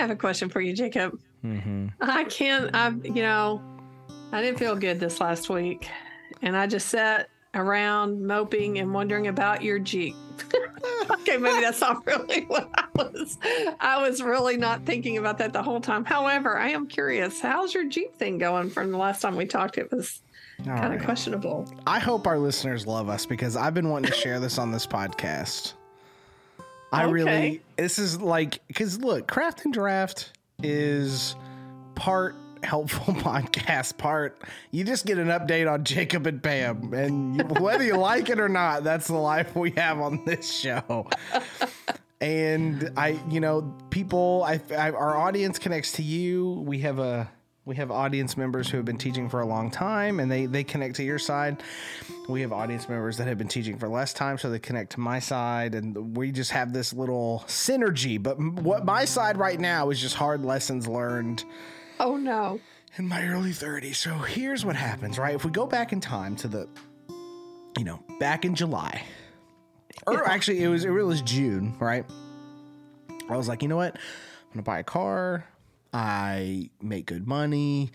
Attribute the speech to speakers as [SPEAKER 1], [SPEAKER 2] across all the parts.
[SPEAKER 1] have a question for you, Jacob. Mm-hmm. I can't. I you know, I didn't feel good this last week, and I just sat around moping and wondering about your Jeep. okay, maybe that's not really what I was. I was really not thinking about that the whole time. However, I am curious. How's your Jeep thing going from the last time we talked? It was kind of right. questionable.
[SPEAKER 2] I hope our listeners love us because I've been wanting to share this on this podcast. I okay. really, this is like, because look, Craft and Draft is part helpful podcast part. You just get an update on Jacob and Pam, and whether you like it or not, that's the life we have on this show. and I, you know, people, I, I, our audience connects to you. We have a we have audience members who have been teaching for a long time and they they connect to your side. We have audience members that have been teaching for less time so they connect to my side and we just have this little synergy. But what my side right now is just hard lessons learned
[SPEAKER 1] oh no.
[SPEAKER 2] in my early 30s so here's what happens right? If we go back in time to the you know back in july or actually it was it was june right? I was like you know what? I'm gonna buy a car I make good money.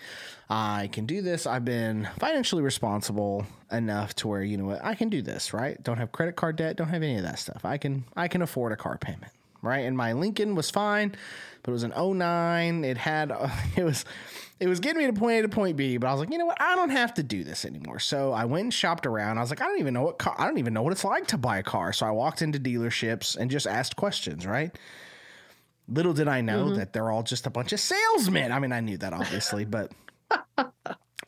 [SPEAKER 2] I can do this. I've been financially responsible enough to where you know what I can do this, right? Don't have credit card debt, don't have any of that stuff. I can I can afford a car payment, right? And my Lincoln was fine, but it was an 09. It had it was it was getting me to point A to point B, but I was like, you know what? I don't have to do this anymore. So I went and shopped around. I was like, I don't even know what car I don't even know what it's like to buy a car. So I walked into dealerships and just asked questions, right? Little did I know mm-hmm. that they're all just a bunch of salesmen. I mean, I knew that obviously, but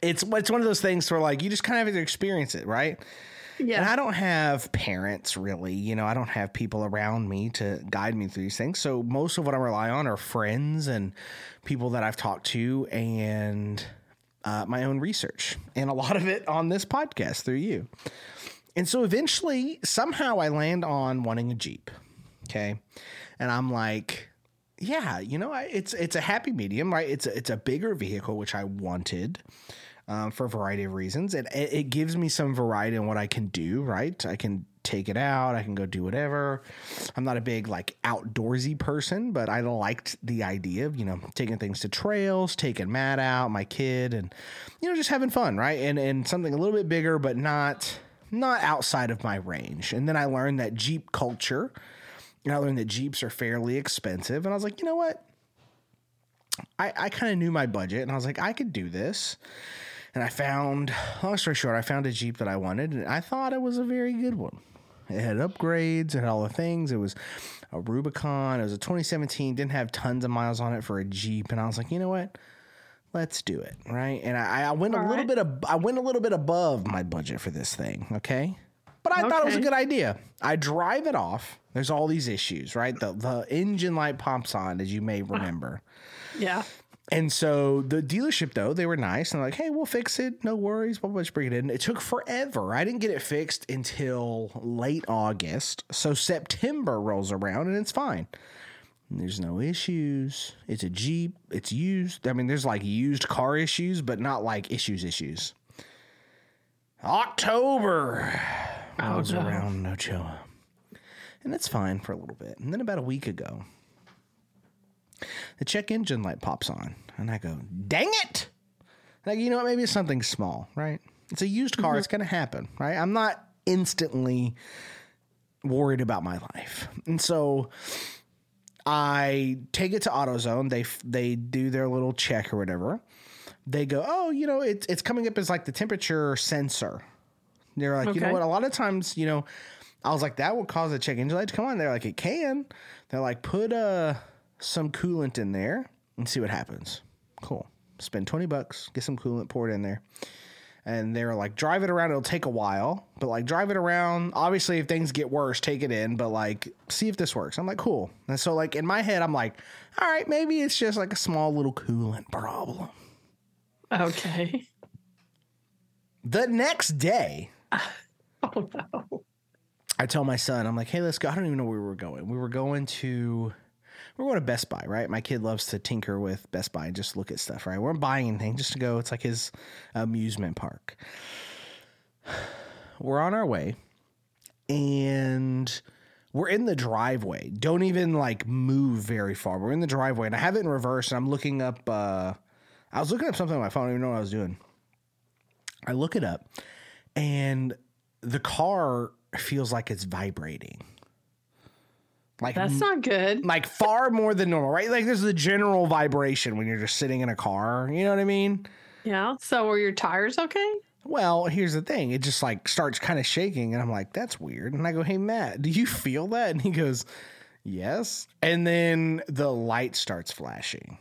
[SPEAKER 2] it's it's one of those things where like you just kind of have to experience it, right? Yeah. And I don't have parents really, you know, I don't have people around me to guide me through these things. So most of what I rely on are friends and people that I've talked to and uh, my own research, and a lot of it on this podcast through you. And so eventually, somehow, I land on wanting a Jeep. Okay. And I'm like, yeah, you know, it's it's a happy medium, right? It's a, it's a bigger vehicle, which I wanted um, for a variety of reasons. It it gives me some variety in what I can do, right? I can take it out, I can go do whatever. I'm not a big like outdoorsy person, but I liked the idea of you know taking things to trails, taking Matt out, my kid, and you know just having fun, right? And and something a little bit bigger, but not not outside of my range. And then I learned that Jeep culture and I learned that Jeeps are fairly expensive. And I was like, you know what? I, I kind of knew my budget and I was like, I could do this. And I found, long story short, I found a Jeep that I wanted and I thought it was a very good one. It had upgrades, it had all the things. It was a Rubicon. It was a 2017, didn't have tons of miles on it for a Jeep. And I was like, you know what? Let's do it. Right. And I, I went all a little right. bit of, I went a little bit above my budget for this thing. Okay. But I okay. thought it was a good idea. I drive it off there's all these issues, right? The the engine light pops on, as you may remember.
[SPEAKER 1] Yeah.
[SPEAKER 2] And so the dealership, though, they were nice and like, hey, we'll fix it. No worries. We'll just bring it in. It took forever. I didn't get it fixed until late August. So September rolls around and it's fine. There's no issues. It's a Jeep. It's used. I mean, there's like used car issues, but not like issues issues. October rolls oh, no. around, no chill and it's fine for a little bit. And then about a week ago, the check engine light pops on, and I go, "Dang it!" Like you know what? Maybe it's something small, right? It's a used car. Mm-hmm. It's going to happen, right? I'm not instantly worried about my life, and so I take it to AutoZone. They they do their little check or whatever. They go, oh, you know, it's it's coming up as like the temperature sensor. They're like, okay. you know what? A lot of times, you know, I was like, that will cause a check engine light to come on. They're like, it can. They're like, put uh some coolant in there and see what happens. Cool. Spend 20 bucks, get some coolant, pour it in there. And they're like, drive it around. It'll take a while, but like, drive it around. Obviously, if things get worse, take it in, but like, see if this works. I'm like, cool. And so, like, in my head, I'm like, all right, maybe it's just like a small little coolant problem.
[SPEAKER 1] Okay.
[SPEAKER 2] The next day,
[SPEAKER 1] oh no.
[SPEAKER 2] I tell my son, I'm like, hey, let's go. I don't even know where we were going. We were going to we're going to Best Buy, right? My kid loves to tinker with Best Buy and just look at stuff, right? We're buying anything just to go. It's like his amusement park. We're on our way, and we're in the driveway. Don't even like move very far. We're in the driveway and I have it in reverse and I'm looking up uh I was looking up something on my phone, I don't even know what I was doing. I look it up and the car feels like it's vibrating.
[SPEAKER 1] Like that's not good.
[SPEAKER 2] Like far more than normal, right? Like there's the general vibration when you're just sitting in a car. You know what I mean?
[SPEAKER 1] Yeah. So were your tires okay?
[SPEAKER 2] Well, here's the thing. It just like starts kind of shaking, and I'm like, that's weird. And I go, Hey Matt, do you feel that? And he goes, Yes. And then the light starts flashing.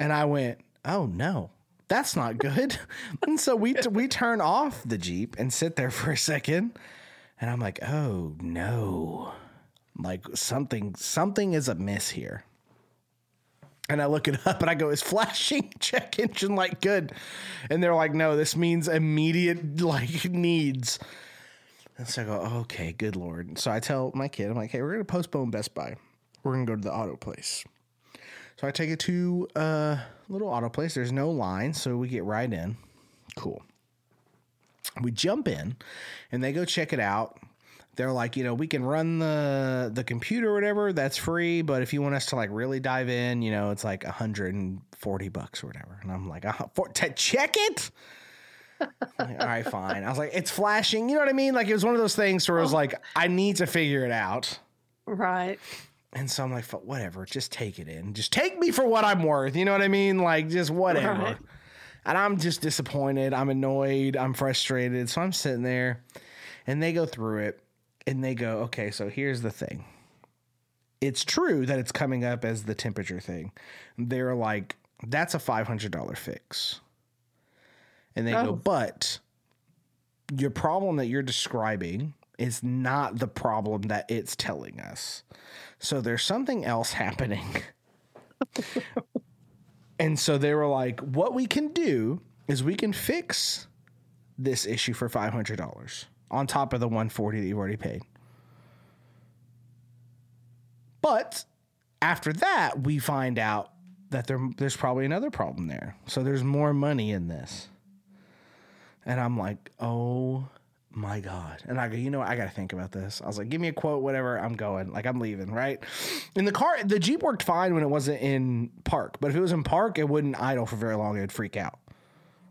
[SPEAKER 2] And I went, Oh no, that's not good. and so we we turn off the Jeep and sit there for a second. And I'm like, oh no. Like something something is amiss here. And I look it up and I go, is flashing check engine light good? And they're like, no, this means immediate like needs. And so I go, okay, good lord. So I tell my kid, I'm like, hey, we're gonna postpone Best Buy. We're gonna go to the auto place. So I take it to a little auto place. There's no line, so we get right in. Cool. We jump in and they go check it out they're like, you know, we can run the the computer or whatever, that's free, but if you want us to like really dive in, you know, it's like 140 bucks or whatever. And I'm like, uh, for, to check it? like, All right, fine. I was like, it's flashing. You know what I mean? Like it was one of those things where it was like, I need to figure it out.
[SPEAKER 1] Right.
[SPEAKER 2] And so I'm like, whatever, just take it in. Just take me for what I'm worth. You know what I mean? Like just whatever. Right. And I'm just disappointed. I'm annoyed. I'm frustrated. So I'm sitting there and they go through it and they go, okay, so here's the thing. It's true that it's coming up as the temperature thing. They're like, that's a $500 fix. And they oh. go, but your problem that you're describing is not the problem that it's telling us. So there's something else happening. and so they were like, what we can do is we can fix this issue for $500 on top of the 140 that you've already paid. But after that, we find out that there, there's probably another problem there. So there's more money in this. And I'm like, oh my God. And I go, you know what? I got to think about this. I was like, give me a quote, whatever. I'm going. Like, I'm leaving, right? In the car, the Jeep worked fine when it wasn't in park. But if it was in park, it wouldn't idle for very long. It would freak out.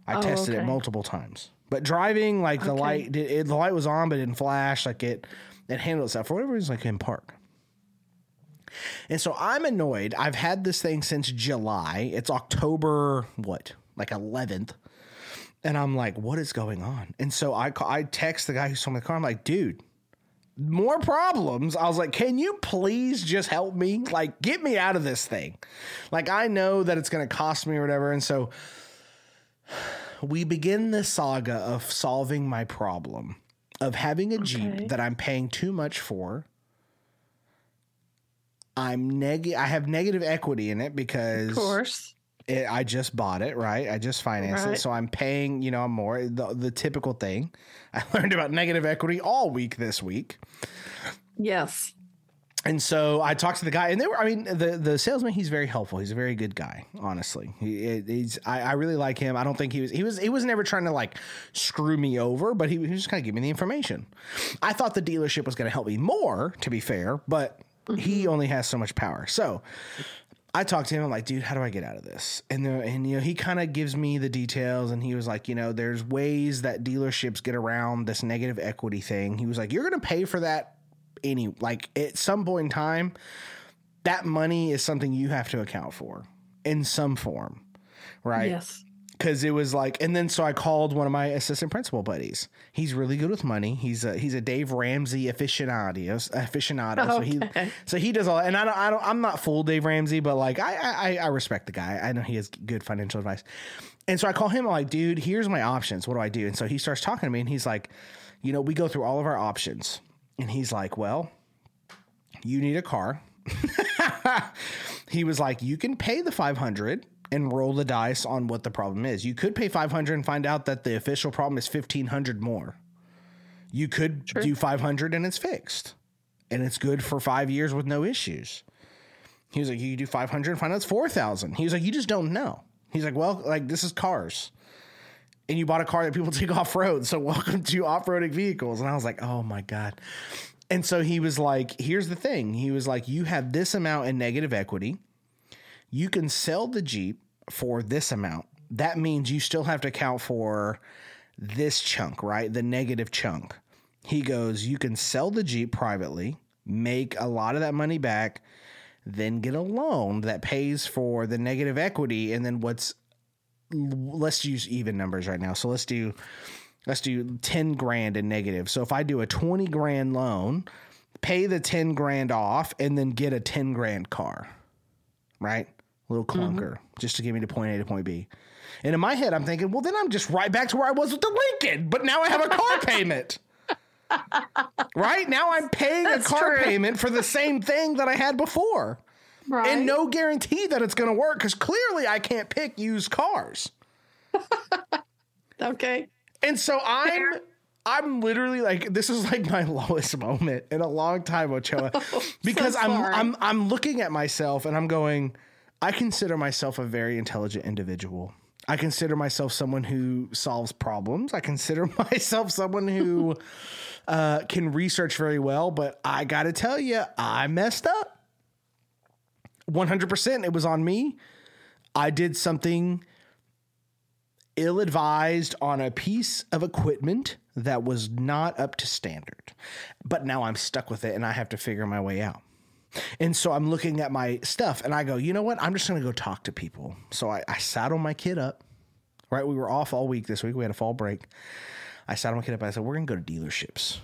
[SPEAKER 2] I oh, tested okay. it multiple times. But driving, like the light, it, the light was on, but it didn't flash. Like it, it handled itself for whatever reason, like in park. And so I'm annoyed. I've had this thing since July. It's October what, like 11th, and I'm like, what is going on? And so I call, I text the guy who sold me the car. I'm like, dude, more problems. I was like, can you please just help me? Like, get me out of this thing. Like, I know that it's going to cost me or whatever. And so we begin the saga of solving my problem of having a okay. Jeep that I'm paying too much for. I'm neg I have negative equity in it because
[SPEAKER 1] of course
[SPEAKER 2] it, I just bought it, right? I just financed right. it, so I'm paying, you know, more the, the typical thing. I learned about negative equity all week this week.
[SPEAKER 1] Yes
[SPEAKER 2] and so I talked to the guy, and they were. I mean, the the salesman. He's very helpful. He's a very good guy. Honestly, he, he's. I, I, really like him. I don't think he was. He was. He was never trying to like screw me over, but he, he was just kind of giving me the information. I thought the dealership was going to help me more, to be fair, but mm-hmm. he only has so much power. So I talked to him. I'm like, dude, how do I get out of this? And and you know, he kind of gives me the details, and he was like, you know, there's ways that dealerships get around this negative equity thing. He was like, you're to pay for that any like at some point in time that money is something you have to account for in some form right
[SPEAKER 1] yes
[SPEAKER 2] because it was like and then so i called one of my assistant principal buddies. He's really good with money. He's a he's a dave ramsey aficionado aficionado. Okay. so he so he does all That. and i don't i don't i'm not full dave ramsey but like i i i respect the guy. I know he has good financial advice. And so i call him I'm like dude here's my options. What do i do? And so he starts talking to me and he's like you know we go through all of our options. And he's like, Well, you need a car. he was like, You can pay the 500 and roll the dice on what the problem is. You could pay 500 and find out that the official problem is 1500 more. You could True. do 500 and it's fixed and it's good for five years with no issues. He was like, You do 500 and find out it's 4000. He was like, You just don't know. He's like, Well, like, this is cars and you bought a car that people take off road. So welcome to off roading vehicles. And I was like, oh my God. And so he was like, here's the thing. He was like, you have this amount in negative equity. You can sell the Jeep for this amount. That means you still have to account for this chunk, right? The negative chunk. He goes, you can sell the Jeep privately, make a lot of that money back, then get a loan that pays for the negative equity. And then what's, let's use even numbers right now. So let's do let's do 10 grand in negative. So if I do a 20 grand loan, pay the 10 grand off and then get a 10 grand car, right? A little clunker mm-hmm. just to get me to point A to point B. And in my head, I'm thinking, well, then I'm just right back to where I was with the Lincoln, but now I have a car payment. right? Now I'm paying That's a car true. payment for the same thing that I had before. Right. And no guarantee that it's going to work because clearly I can't pick used cars.
[SPEAKER 1] okay.
[SPEAKER 2] And so I'm I'm literally like this is like my lowest moment in a long time, Ochoa, because so I'm I'm I'm looking at myself and I'm going, I consider myself a very intelligent individual. I consider myself someone who solves problems. I consider myself someone who uh, can research very well, but I got to tell you, I messed up. 100%. It was on me. I did something ill advised on a piece of equipment that was not up to standard. But now I'm stuck with it and I have to figure my way out. And so I'm looking at my stuff and I go, you know what? I'm just going to go talk to people. So I, I saddle my kid up, right? We were off all week this week. We had a fall break. I saddled my kid up. I said, we're going to go to dealerships,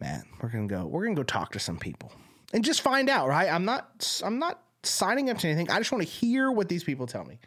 [SPEAKER 2] man. We're going to go, we're going to go talk to some people and just find out, right? I'm not, I'm not signing up to anything. I just want to hear what these people tell me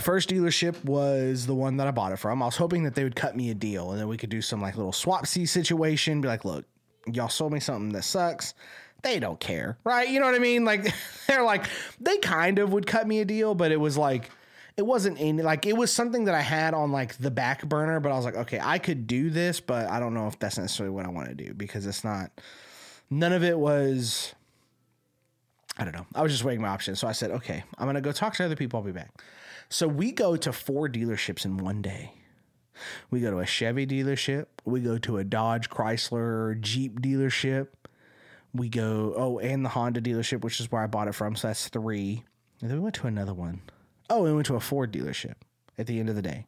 [SPEAKER 2] first dealership was the one that I bought it from. I was hoping that they would cut me a deal and then we could do some like little swap see situation. Be like, look, y'all sold me something that sucks. They don't care, right? You know what I mean? Like they're like they kind of would cut me a deal, but it was like it wasn't any like it was something that I had on like the back burner, but I was like, okay, I could do this, but I don't know if that's necessarily what I want to do because it's not. None of it was. I don't know. I was just weighing my options, so I said, okay, I'm gonna go talk to other people. I'll be back. So we go to four dealerships in one day. We go to a Chevy dealership. We go to a Dodge Chrysler Jeep dealership. We go, oh, and the Honda dealership, which is where I bought it from. So that's three. And then we went to another one. Oh, we went to a Ford dealership at the end of the day.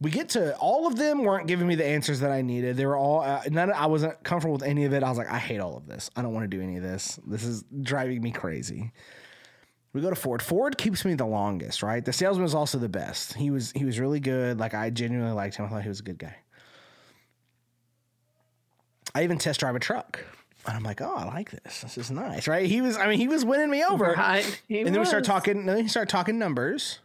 [SPEAKER 2] We get to all of them weren't giving me the answers that I needed. They were all uh, none. I wasn't comfortable with any of it. I was like, I hate all of this. I don't want to do any of this. This is driving me crazy. We go to Ford. Ford keeps me the longest, right? The salesman was also the best. He was he was really good. Like I genuinely liked him. I thought he was a good guy. I even test drive a truck. And I'm like, oh, I like this. This is nice, right? He was, I mean, he was winning me over. Right. And then we start talking, then he started talking numbers.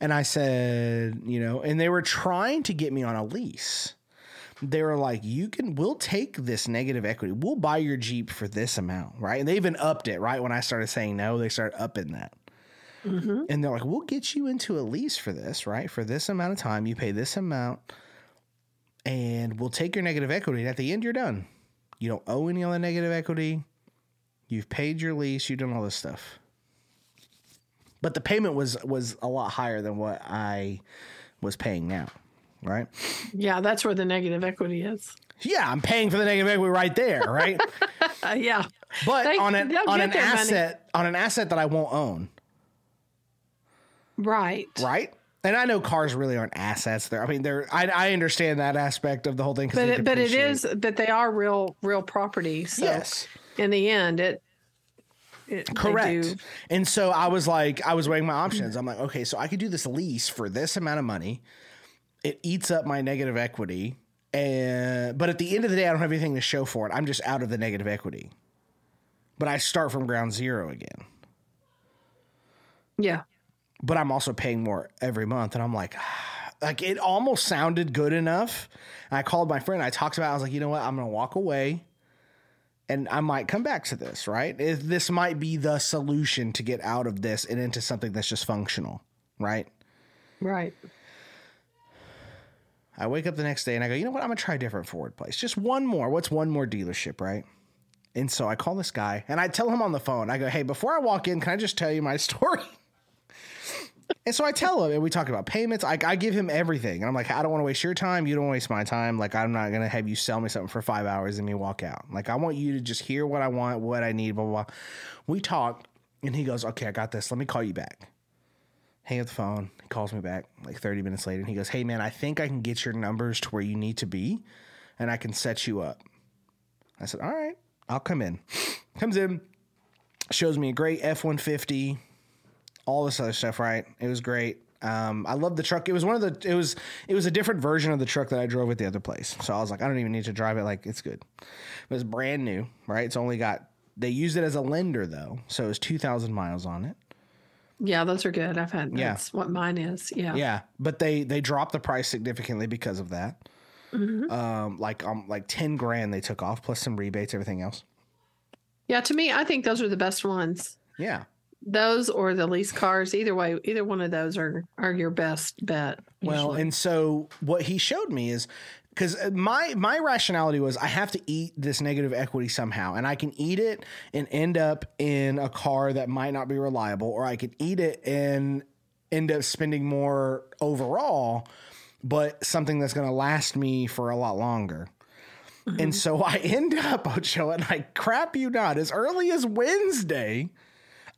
[SPEAKER 2] And I said, you know, and they were trying to get me on a lease they were like, you can, we'll take this negative equity. We'll buy your Jeep for this amount, right? And they even upped it, right? When I started saying no, they started upping that. Mm-hmm. And they're like, we'll get you into a lease for this, right? For this amount of time, you pay this amount, and we'll take your negative equity. And at the end, you're done. You don't owe any on the negative equity. You've paid your lease. You've done all this stuff. But the payment was was a lot higher than what I was paying now right?
[SPEAKER 1] Yeah, that's where the negative equity is.
[SPEAKER 2] Yeah, I'm paying for the negative equity right there, right?
[SPEAKER 1] uh, yeah,
[SPEAKER 2] but they, on an on an asset money. on an asset that I won't own.
[SPEAKER 1] Right.
[SPEAKER 2] Right. And I know cars really aren't assets. There, I mean, they're. I, I understand that aspect of the whole thing.
[SPEAKER 1] But it, but it is that they are real real property. So yes. In the end, it
[SPEAKER 2] it, Correct. And so I was like, I was weighing my options. I'm like, okay, so I could do this lease for this amount of money it eats up my negative equity. And but at the end of the day, I don't have anything to show for it. I'm just out of the negative equity. But I start from ground zero again.
[SPEAKER 1] Yeah.
[SPEAKER 2] But I'm also paying more every month, and I'm like, like it almost sounded good enough. And I called my friend. I talked about. It, I was like, you know what? I'm gonna walk away, and I might come back to this. Right? This might be the solution to get out of this and into something that's just functional. Right.
[SPEAKER 1] Right.
[SPEAKER 2] I wake up the next day and I go, you know what? I'm gonna try a different Ford place. Just one more. What's one more dealership, right? And so I call this guy and I tell him on the phone, I go, hey, before I walk in, can I just tell you my story? and so I tell him, and we talk about payments. I, I give him everything, and I'm like, I don't want to waste your time. You don't waste my time. Like, I'm not gonna have you sell me something for five hours and me walk out. Like, I want you to just hear what I want, what I need, blah blah. blah. We talk, and he goes, "Okay, I got this. Let me call you back." Hang up the phone. He calls me back like 30 minutes later, and he goes, "Hey man, I think I can get your numbers to where you need to be, and I can set you up." I said, "All right, I'll come in." Comes in, shows me a great F 150, all this other stuff, right? It was great. Um, I love the truck. It was one of the, it was, it was a different version of the truck that I drove at the other place. So I was like, I don't even need to drive it. Like, it's good. It was brand new, right? It's only got, they used it as a lender though. So it was 2,000 miles on it.
[SPEAKER 1] Yeah, those are good. I've had
[SPEAKER 2] Yeah.
[SPEAKER 1] that's what mine is. Yeah.
[SPEAKER 2] Yeah. But they, they dropped the price significantly because of that. Um, like, um, like 10 grand they took off plus some rebates, everything else.
[SPEAKER 1] Yeah, to me, I think those are the best ones.
[SPEAKER 2] Yeah.
[SPEAKER 1] Those or the lease cars. Either way, either one of those are are your best bet.
[SPEAKER 2] Well, and so what he showed me is because uh, my my rationality was I have to eat this negative equity somehow, and I can eat it and end up in a car that might not be reliable, or I could eat it and end up spending more overall, but something that's going to last me for a lot longer. Mm-hmm. And so I end up, Ocho, and I crap you not, as early as Wednesday,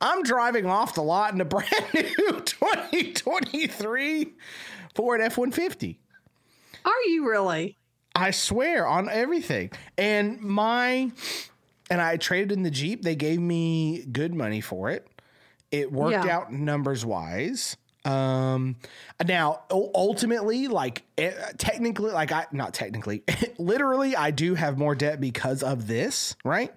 [SPEAKER 2] I'm driving off the lot in a brand new 2023 Ford F 150.
[SPEAKER 1] Are you really?
[SPEAKER 2] I swear on everything. And my, and I traded in the Jeep. They gave me good money for it. It worked
[SPEAKER 1] Yeah.
[SPEAKER 2] out numbers wise. Um, now ultimately, like eh, technically, like I, not technically, literally, I do have more debt because of this, right?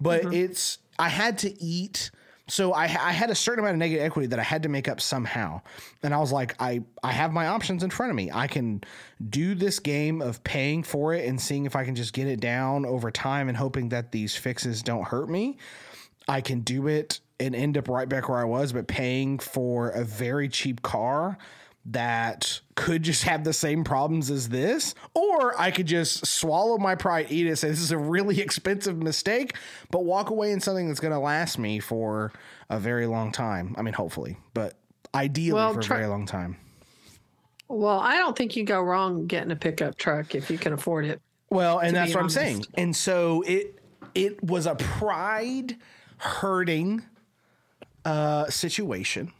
[SPEAKER 2] But it's, I had to eat. So I, I had a certain amount of negative equity that I had to make up somehow, and I was like, I I have my options in front of me. I can do this game of paying for it and seeing if I can just get it down over time and hoping that these fixes don't hurt me. I can do it and end up right back where I was, but paying for a very cheap car that could just have the same problems as this, or I could just swallow my pride, eat it, say this is a really expensive mistake, but walk away in something that's going to last me for a very long time. I mean, hopefully, but ideally
[SPEAKER 1] Well,
[SPEAKER 2] for
[SPEAKER 1] try-
[SPEAKER 2] a very long time.
[SPEAKER 1] Well, I don't think you go wrong getting a pickup truck if you can afford it.
[SPEAKER 2] Well, and that's what I'm saying. And so it it was a pride hurting uh situation.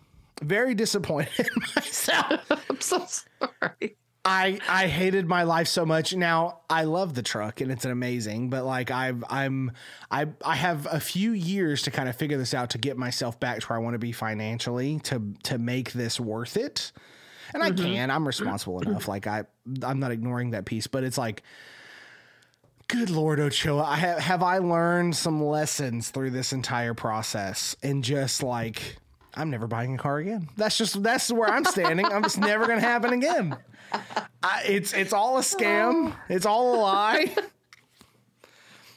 [SPEAKER 2] Very disappointed in myself.
[SPEAKER 1] I'm so sorry.
[SPEAKER 2] I I hated my life so much. Now I love the truck and it's an amazing, but like I've I'm I I have a few years to kind of figure this out to get myself back to where I want to be financially to to make this worth it. And I mm-hmm. can. I'm responsible enough. Like I I'm not ignoring that piece, but it's like Good Lord, Ochoa, I have, have I learned some lessons through this entire process and just like I'm never buying a car again. That's just that's where I'm standing. I'm just never gonna happen again. I, it's it's all a scam. It's all a lie.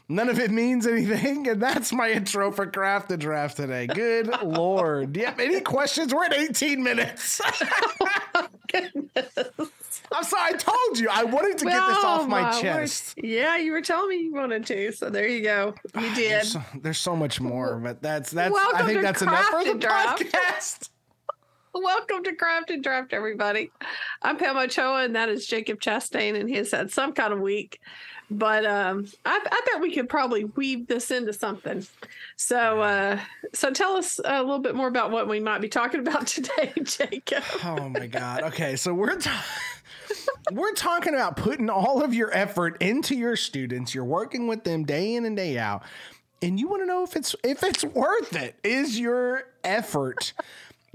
[SPEAKER 2] None of it means anything, and that's my intro for Craft and Draft today. Good Lord. Yep. Any questions? We're at 18 minutes. Oh, I'm sorry. I told you I wanted to get this off my,
[SPEAKER 1] my word.
[SPEAKER 2] chest.
[SPEAKER 1] Yeah, you were telling me you wanted to, so there you go. You did.
[SPEAKER 2] There's so, there's so much more, but that's that's. I
[SPEAKER 1] Welcome
[SPEAKER 2] think
[SPEAKER 1] to
[SPEAKER 2] that's enough for the
[SPEAKER 1] Draft.
[SPEAKER 2] podcast.
[SPEAKER 1] Welcome to Craft and Draft, everybody. I'm Pam Ochoa, and that is Jacob Chastain, and he has had some kind of week. But um, I, I bet we could probably weave this into something. So, uh, so tell us a little bit more about what we might be talking about today, Jacob.
[SPEAKER 2] Oh my god. Okay, so we're ta- we're talking about putting all of your effort into your students. You're working with them day in and day out, and you want to know if it's if it's worth it. Is your effort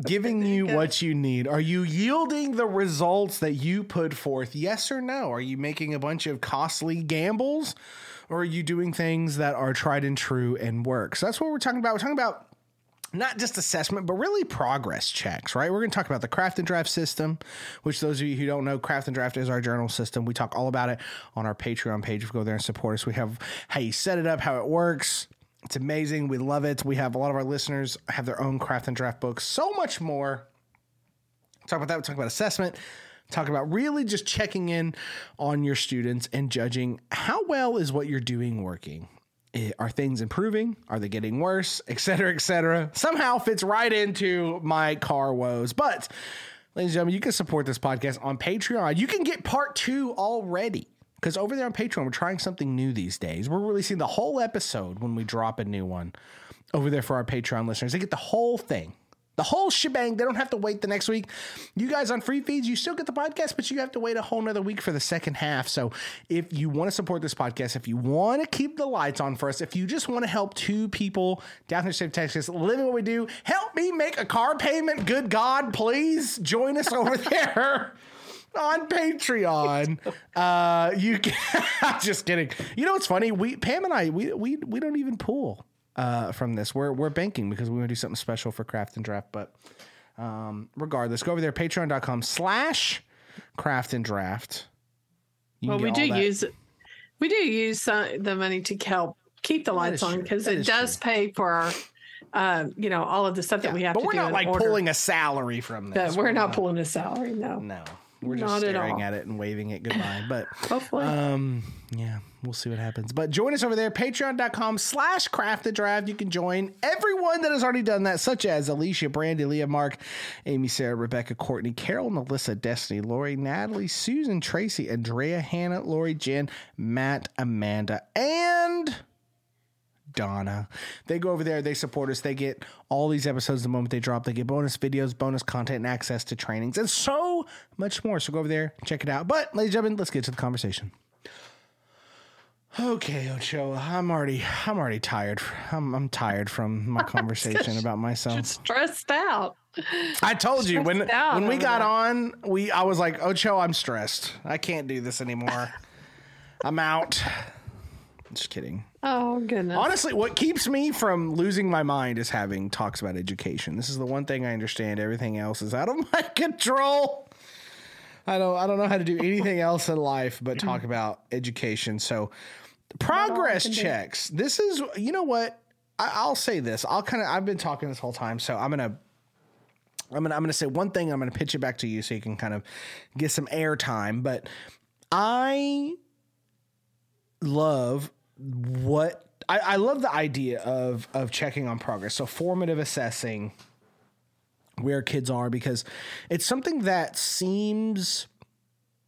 [SPEAKER 2] giving you what you need? Are you yielding the results that you put forth? Yes or no? Are you making a bunch of costly gambles? Or are you doing things that are tried and true and work? So that's what we're talking about. We're talking about not just assessment, but really progress checks, right? We're going to talk about the craft and draft system, which those of you who don't know, craft and draft is our journal system. We talk all about it on our Patreon page. If you go there and support us, we have how you set it up, how it works. It's amazing. We love it. We have a lot of our listeners have their own craft and draft books, so much more. Talk about that. We talk about assessment. Talk about really just checking in on your students and judging how well is what you're doing working. Eh, are things improving? Are they getting worse? Et cetera, et cetera. Somehow fits right into my car woes. But, ladies and gentlemen, you can support this podcast on Patreon. You can get part two already. Because over there on Patreon, we're trying something new these days. We're releasing the whole episode when we drop a new one over there for our Patreon listeners. They get the whole thing the whole shebang. They don't have to wait the next week. You guys on free feeds, you still get the podcast, but you have to wait a whole nother week for the second half. So if you want to support this podcast, if you want to keep the lights on for us, if you just want to help two people down here in state of Texas living what we do, help me make a car payment. Good God, please join us over there on Patreon. Uh, you can, just kidding. You know what's funny? We Pam and I we we we don't even pool uh, from this. We're we're banking because we want to do something special for Craft and Draft. But um, regardless, go over there, patreon.com slash craft and draft.
[SPEAKER 1] well, we do that. use we do use uh, the money to help keep the lights on because it does true. pay for our uh, you know, all of the stuff yeah, that we have
[SPEAKER 2] but we're not like
[SPEAKER 1] order.
[SPEAKER 2] pulling a salary from this.
[SPEAKER 1] we're, we're not, not, pulling a salary. No,
[SPEAKER 2] no. We're just Not staring at, at, it and waving it goodbye. But
[SPEAKER 1] hopefully,
[SPEAKER 2] um, yeah, we'll see what happens. But join us over there, patreon.com slash craft the draft. You can join everyone that has already done that, such as Alicia, Brandy, Leah, Mark, Amy, Sarah, Rebecca, Courtney, Carol, Melissa, Destiny, Lori, Natalie, Susan, Tracy, Andrea, Hannah, Lori, Jen, Matt, Amanda, and Donna. They go over there, they support us, they get all these episodes the moment they drop. They get bonus videos, bonus content, and access to trainings, and so much more. So go over there, check it out. But, ladies and gentlemen, let's get to the conversation. Okay, Ochoa, I'm already I'm already tired. I'm I'm tired from my conversation about myself.
[SPEAKER 1] Stressed out.
[SPEAKER 2] I told you when when we got that. on, we I was like, Ocho, I'm stressed. I can't do this anymore. I'm out. Just kidding.
[SPEAKER 1] Oh goodness.
[SPEAKER 2] Honestly, what keeps me from losing my mind is having talks about education. This is the one thing I understand. Everything else is out of my control. I don't I don't know how to do anything else in life but talk about education. So progress checks. Do. This is you know what? I, will say this. I'll kind of I've been talking this whole time, so I'm gonna I'm gonna I'm gonna say one thing. I'm gonna pitch it back to you so you can kind of get some air time. But I love what I, I love the idea of of checking on progress. So formative assessing where kids are because it's something that seems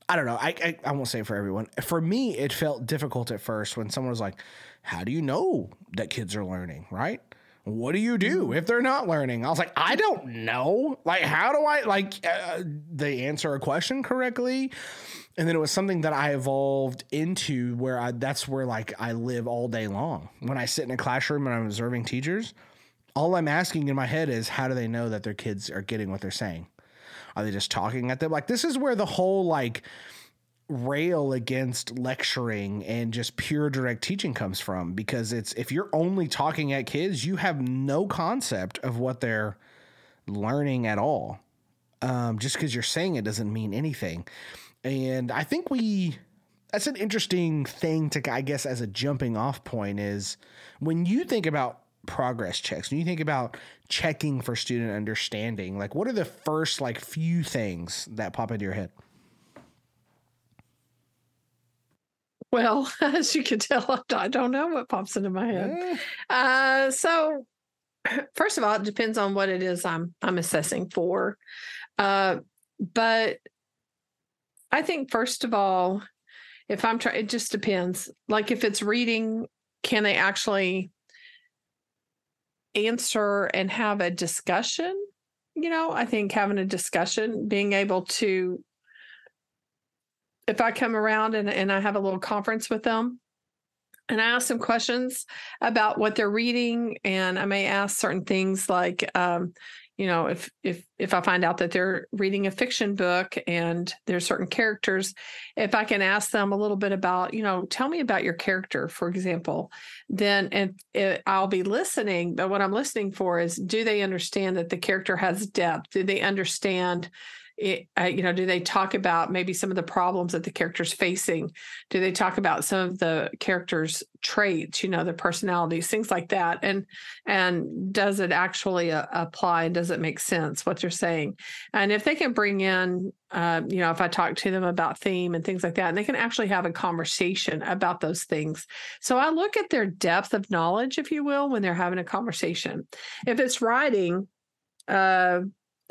[SPEAKER 2] I don't know. I, I, I won't say for everyone. For me, it felt difficult at first when someone was like, "How do you know that kids are learning?" Right? What do you do if they're not learning? I was like, I don't know. Like, how do I like uh, they answer a question correctly? and then it was something that I evolved into where I that's where like I live all day long. When I sit in a classroom and I'm observing teachers, all I'm asking in my head is how do they know that their kids are getting what they're saying? Are they just talking at them? Like this is where the whole like rail against lecturing and just pure direct teaching comes from because it's if you're only talking at kids, you have no concept of what they're learning at all. Um, just because you're saying it doesn't mean anything. And I think we that's an interesting thing to I guess as a jumping off point is when you think about progress checks, when you think about checking for student understanding, like what are the first like few things that pop into your head?
[SPEAKER 1] Well, as you can tell, I don't know what pops into my head. Eh. Uh, so, first of all, it depends on what it is I'm I'm assessing for. Uh, but I think first of all, if I'm trying, it just depends. Like if it's reading, can they actually answer and have a discussion? You know, I think having a discussion, being able to, if I come around and, and I have a little conference with them, and I ask them questions about what they're reading, and I may ask certain things like, um, you know if if if i find out that they're reading a fiction book and there's certain characters if i can ask them a little bit about you know tell me about your character for example then and it, i'll be listening but what i'm listening for is do they understand that the character has depth? Do they understand it, uh, you know, do they talk about maybe some of the problems that the character's facing? Do they talk about some of the characters' traits, you know, their personalities, things like that? And and does it actually uh, apply does it make sense what they're saying? And if they can bring in, uh, you know, if I talk to them about theme and things like that, and they can actually have a conversation about those things. So I look at their depth of knowledge, if you will, when they're having a conversation. If it's writing, uh,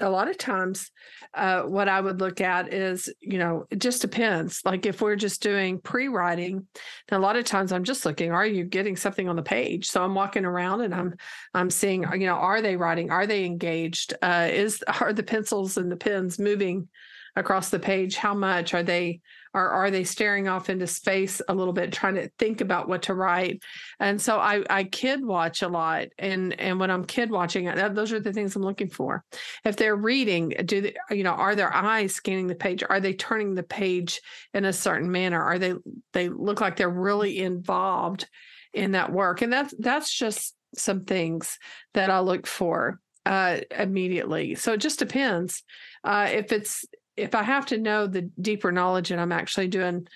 [SPEAKER 1] a lot of times uh, what i would look at is you know it just depends. Like if we're just doing pre-writing then a lot of times i'm just looking are you getting something on the page? So i'm walking around and i'm i'm seeing you know are they writing? Are they engaged? Uh, is are the pencils and the pens moving across the page? How much? Are they or are they staring off into space a little bit trying to think about what to write? And so i i kid watch a lot and and when i'm kid watching those are the things i'm looking for. If they're reading do they you know are their eyes scanning the page? Are they turning the page in a certain manner? Are they they look like they're really involved in that work? And that's that's just some things that i look for uh, immediately. So it just depends uh, if it's if I have to know the deeper knowledge and I'm actually doing,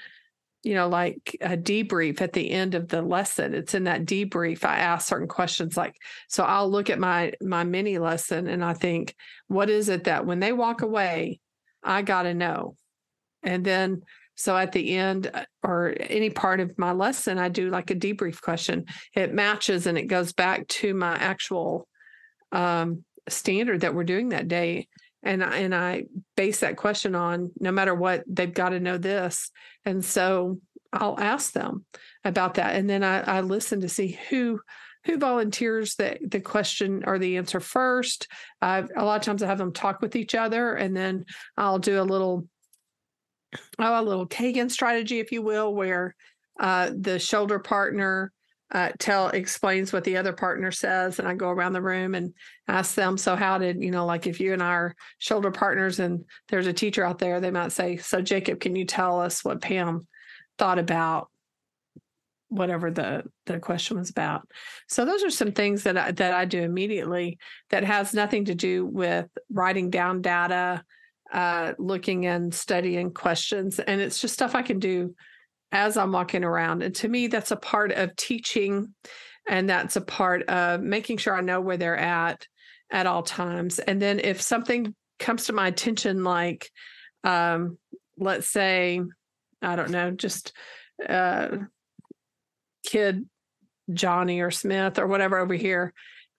[SPEAKER 1] you know, like a debrief at the end of the lesson, it's in that debrief I ask certain questions like, so I'll look at my my mini lesson and I think, what is it that when they walk away, I got to know. And then so at the end uh, or any part of my lesson, I do like a debrief question. It matches and it goes back to my actual um, standard that we're doing that day and I, and I base that question on no matter what they've got to know this. And so I'll ask them about that and then I, I listen to see who who volunteers the the question or the answer first. Uh, a lot of times I have them talk with each other and then I'll do a little oh, a little Kagan strategy if you will where uh, the shoulder partner uh, tell explains what the other partner says and i go around the room and ask them so how did you know like if you and I are shoulder partners and there's a teacher out there they might say so jacob can you tell us what pam thought about whatever the the question was about so those are some things that I, that I do immediately that has nothing to do with writing down data uh, looking and studying questions and it's just stuff i can do as I'm walking around. And to me, that's a part of teaching. And that's a part of making sure I know where they're at at all times. And then if something comes to my attention, like, um, let's say, I don't know, just uh, kid Johnny or Smith or whatever over here.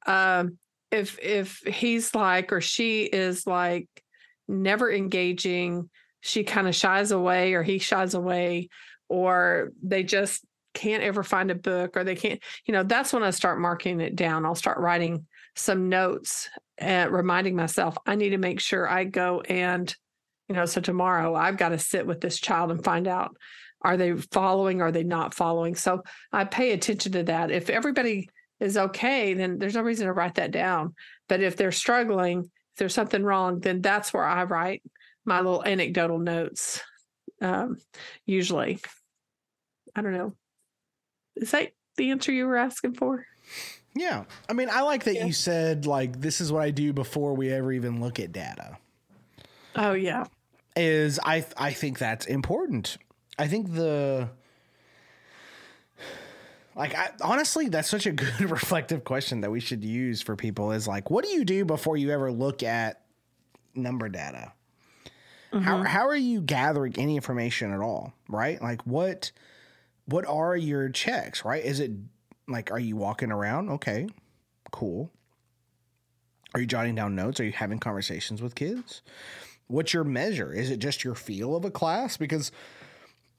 [SPEAKER 1] Um, if if he's like or she is like never engaging, she kind of shies away or he shies away or they just can't ever find a book or they can't, you know, that's when I start marking it down. I'll start writing some notes and reminding myself I need to make sure I go and, you know, so tomorrow I've got to sit with this child and find out are they following, are they not following? So I pay attention to that. If everybody is okay, then there's no reason to write that down. But if they're struggling, if there's something wrong, then that's where I write my little anecdotal notes um, usually. I don't know. Is that the answer you were asking for?
[SPEAKER 2] Yeah. I mean, I like that yeah. you said, like, this is what I do before we ever even look at data.
[SPEAKER 1] Oh, yeah.
[SPEAKER 2] Is I, I think that's important. I think the, like, I, honestly, that's such a good reflective question that we should use for people is like, what do you do before you ever look at number data? Mm-hmm. How, how are you gathering any information at all? Right? Like, what, what are your checks, right? Is it like, are you walking around? Okay, cool. Are you jotting down notes? Are you having conversations with kids? What's your measure? Is it just your feel of a class? Because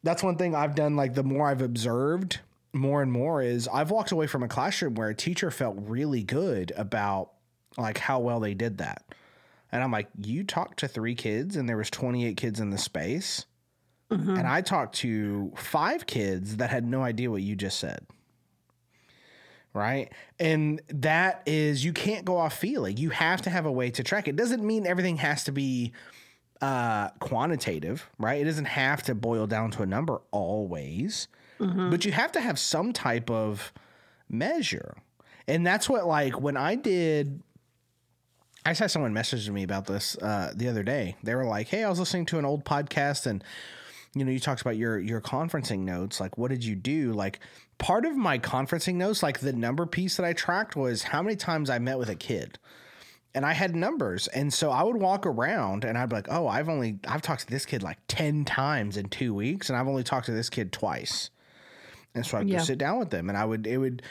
[SPEAKER 2] that's one thing I've done. Like, the more I've observed more and more, is I've walked away from a classroom where a teacher felt really good about like how well they did that. And I'm like, you talked to three kids and there was 28 kids in the space Mm-hmm. And I talked to five kids that had no idea what you just said. Right. And that is, you can't go off feeling. You have to have a way to track. It doesn't mean everything has to be uh, quantitative, right? It doesn't have to boil down to a number always, mm-hmm. but you have to have some type of measure. And that's what, like, when I did I saw someone messaging me about this uh, the other day. They were like, "Hey, I was listening to an old podcast, and you know, you talked about your your conferencing notes. Like, what did you do? Like, part of my conferencing notes, like the number piece that I tracked was how many times I met with a kid." And I had numbers. And so I would walk around and I'd be like, oh, I've only, I've talked to this kid like 10 times in two weeks and I've only talked to this kid twice. And so I'd
[SPEAKER 1] Yeah.
[SPEAKER 2] go sit down with them and I would, it would,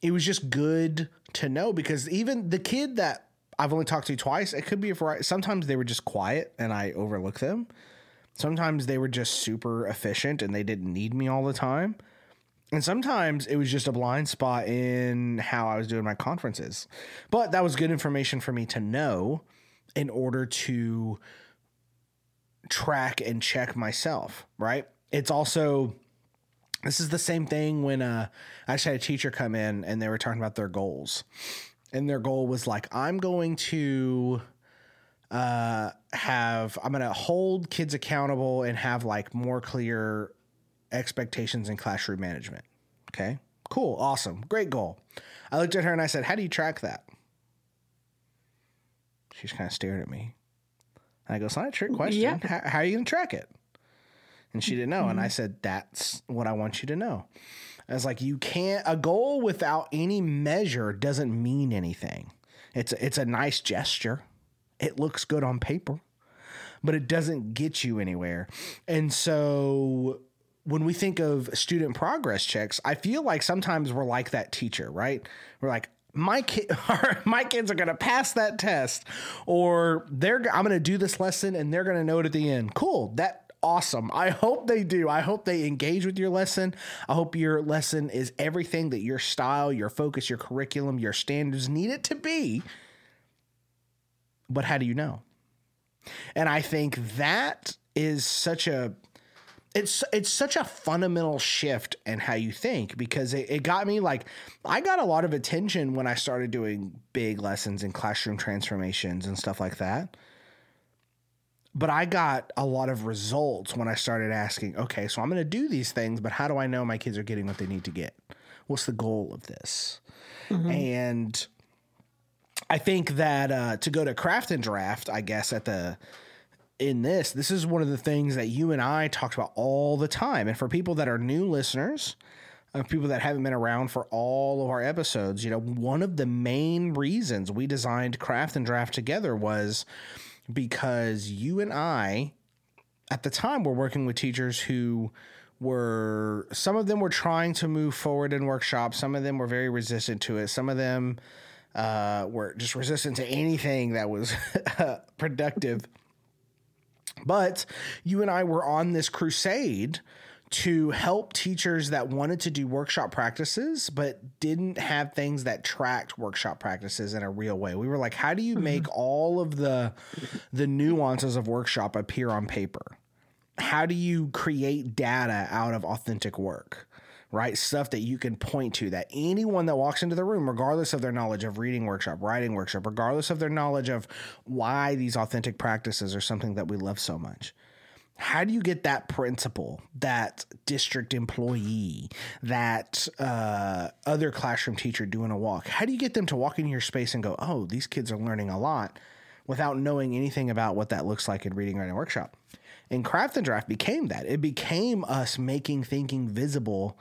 [SPEAKER 2] it was just good to know because even the kid that I've only talked to twice, it could be a variety. Sometimes they were just quiet and I overlook them. Sometimes they were just super efficient and they didn't need me all the time. And sometimes it was just a blind spot in how I was doing my conferences. But that was good information for me to know in order to track and check myself, right? It's also this is the same thing when uh, I actually had a teacher come in and they were talking about their goals. And their goal was like, I'm going to uh, have, I'm going to hold kids accountable and have like more clear expectations in classroom management. Okay, cool, awesome, great goal. I looked at her and I said, How do you track that? She's kind of stared at me. And I go, It's not a trick question.
[SPEAKER 1] Yeah.
[SPEAKER 2] How, how are you going to track it? And she didn't know. And I said, That's what I want you to know. I was like, You can't, a goal without any measure doesn't mean anything. It's, it's a nice gesture, it looks good on paper, but it doesn't get you anywhere. And so when we think of student progress checks, I feel like sometimes we're like that teacher, right? We're like, my kid, my kids are going to pass that test, or they're. I'm going to do this lesson, and they're going to know it at the end. Cool. That awesome. I hope they do. I hope they engage with your lesson. I hope your lesson is everything that your style, your focus, your curriculum, your standards need it to be. But how do you know? And I think that is such a it's it's such a fundamental shift in how you think because it, it got me like I got a lot of attention when I started doing big lessons and classroom transformations and stuff like that. But I got a lot of results when I started asking, okay, so I'm going to do these things, but how do I know my kids are getting what they need to get? What's the goal of this? Mm-hmm. And I think that uh, to go to craft and draft, I guess at the in this, this is one of the things that you and I talked about all the time. And for people that are new listeners, of people that haven't been around for all of our episodes, you know, one of the main reasons we designed craft and draft together was because you and I at the time were working with teachers who were some of them were trying to move forward in workshops some of them were very resistant to it some of them uh, were just resistant to anything that was productive but you and I were on this crusade to help teachers that wanted to do workshop practices but didn't have things that tracked workshop practices in a real way. We were like, how do you make all of the the nuances of workshop appear on paper? How do you create data out of authentic work? Right? Stuff that you can point to that anyone that walks into the room, regardless of their knowledge of reading workshop, writing workshop, regardless of their knowledge of why these authentic practices are something that we love so much. How do you get that principal, that district employee, that uh, other classroom teacher doing a walk? How do you get them to walk into your space and go, oh, these kids are learning a lot without knowing anything about what that looks like in reading, writing, workshop? And Craft and Draft became that. It became us making thinking visible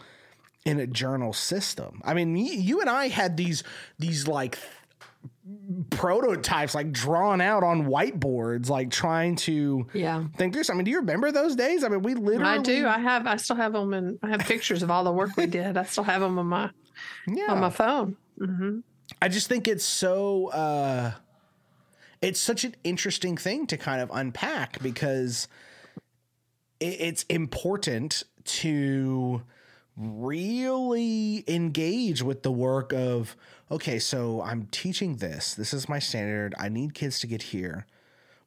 [SPEAKER 2] in a journal system. I mean, you and I had these these like prototypes like drawn out on whiteboards, like trying to
[SPEAKER 1] Yeah.
[SPEAKER 2] think through. I mean, do you remember those days? I mean, we literally
[SPEAKER 1] I do. I have. I still have them, and I have pictures of all the work we did. I still have them on my
[SPEAKER 2] yeah.
[SPEAKER 1] on my phone. hmm
[SPEAKER 2] I just think it's so uh it's such an interesting thing to kind of unpack because it, it's important to really engage with the work of okay so i'm teaching this. This is my standard. I need kids to get here.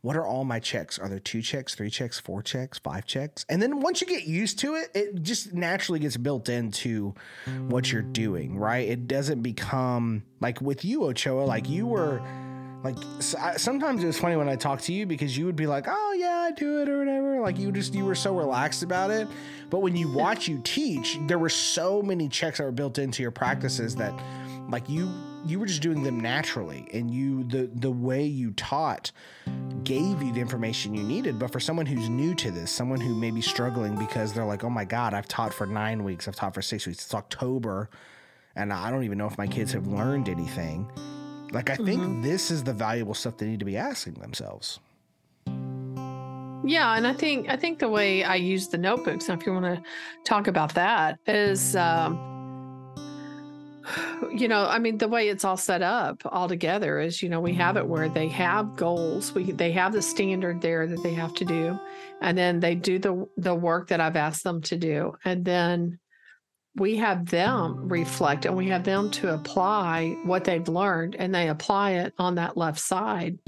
[SPEAKER 2] What are all my checks? Are there two checks three checks four checks five checks? And then once you get used to it it just naturally gets built into what you're doing right? It doesn't become like with you ochoa like you were like s- I- sometimes it was funny when i talked to you because you would be like oh yeah i do it or whatever. Like you just you were so relaxed about it. But when you hmm. watch you teach there were so many checks that were built into your practices that like you you were just doing them naturally. And you the the way you taught gave you the information you needed. But for someone who's new to this someone who may be struggling because they're like oh my god i've taught for nine weeks. I've taught for six weeks. It's october and i don't even know if my kids have learned anything like i think mm-hmm. this is the valuable stuff they need to be asking themselves
[SPEAKER 1] yeah, and I think I think the way I use the notebooks, and if you want to talk about that, is um, you know, I mean, the way it's all set up all together is, you know, we have it where they have goals, we they have the standard there that they have to do, and then they do the the work that I've asked them to do, and then we have them reflect and we have them to apply what they've learned and they apply it on that left side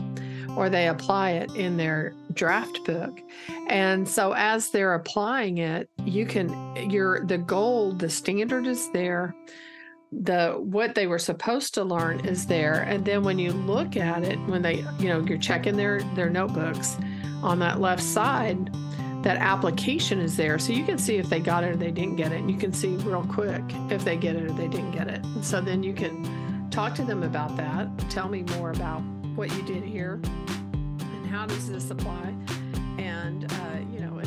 [SPEAKER 1] or they apply it in their draft book. And so as they're applying it, you can your the goal, the standard is there. The what they were supposed to learn is there. And then when you look at it, when they, you know, you're checking their their notebooks on that left side, that application is there. So you can see if they got it or they didn't get it. And you can see real quick if they get it or they didn't get it. So then you can talk to them about that. Tell me more about what you did here and how does this apply and uh, you know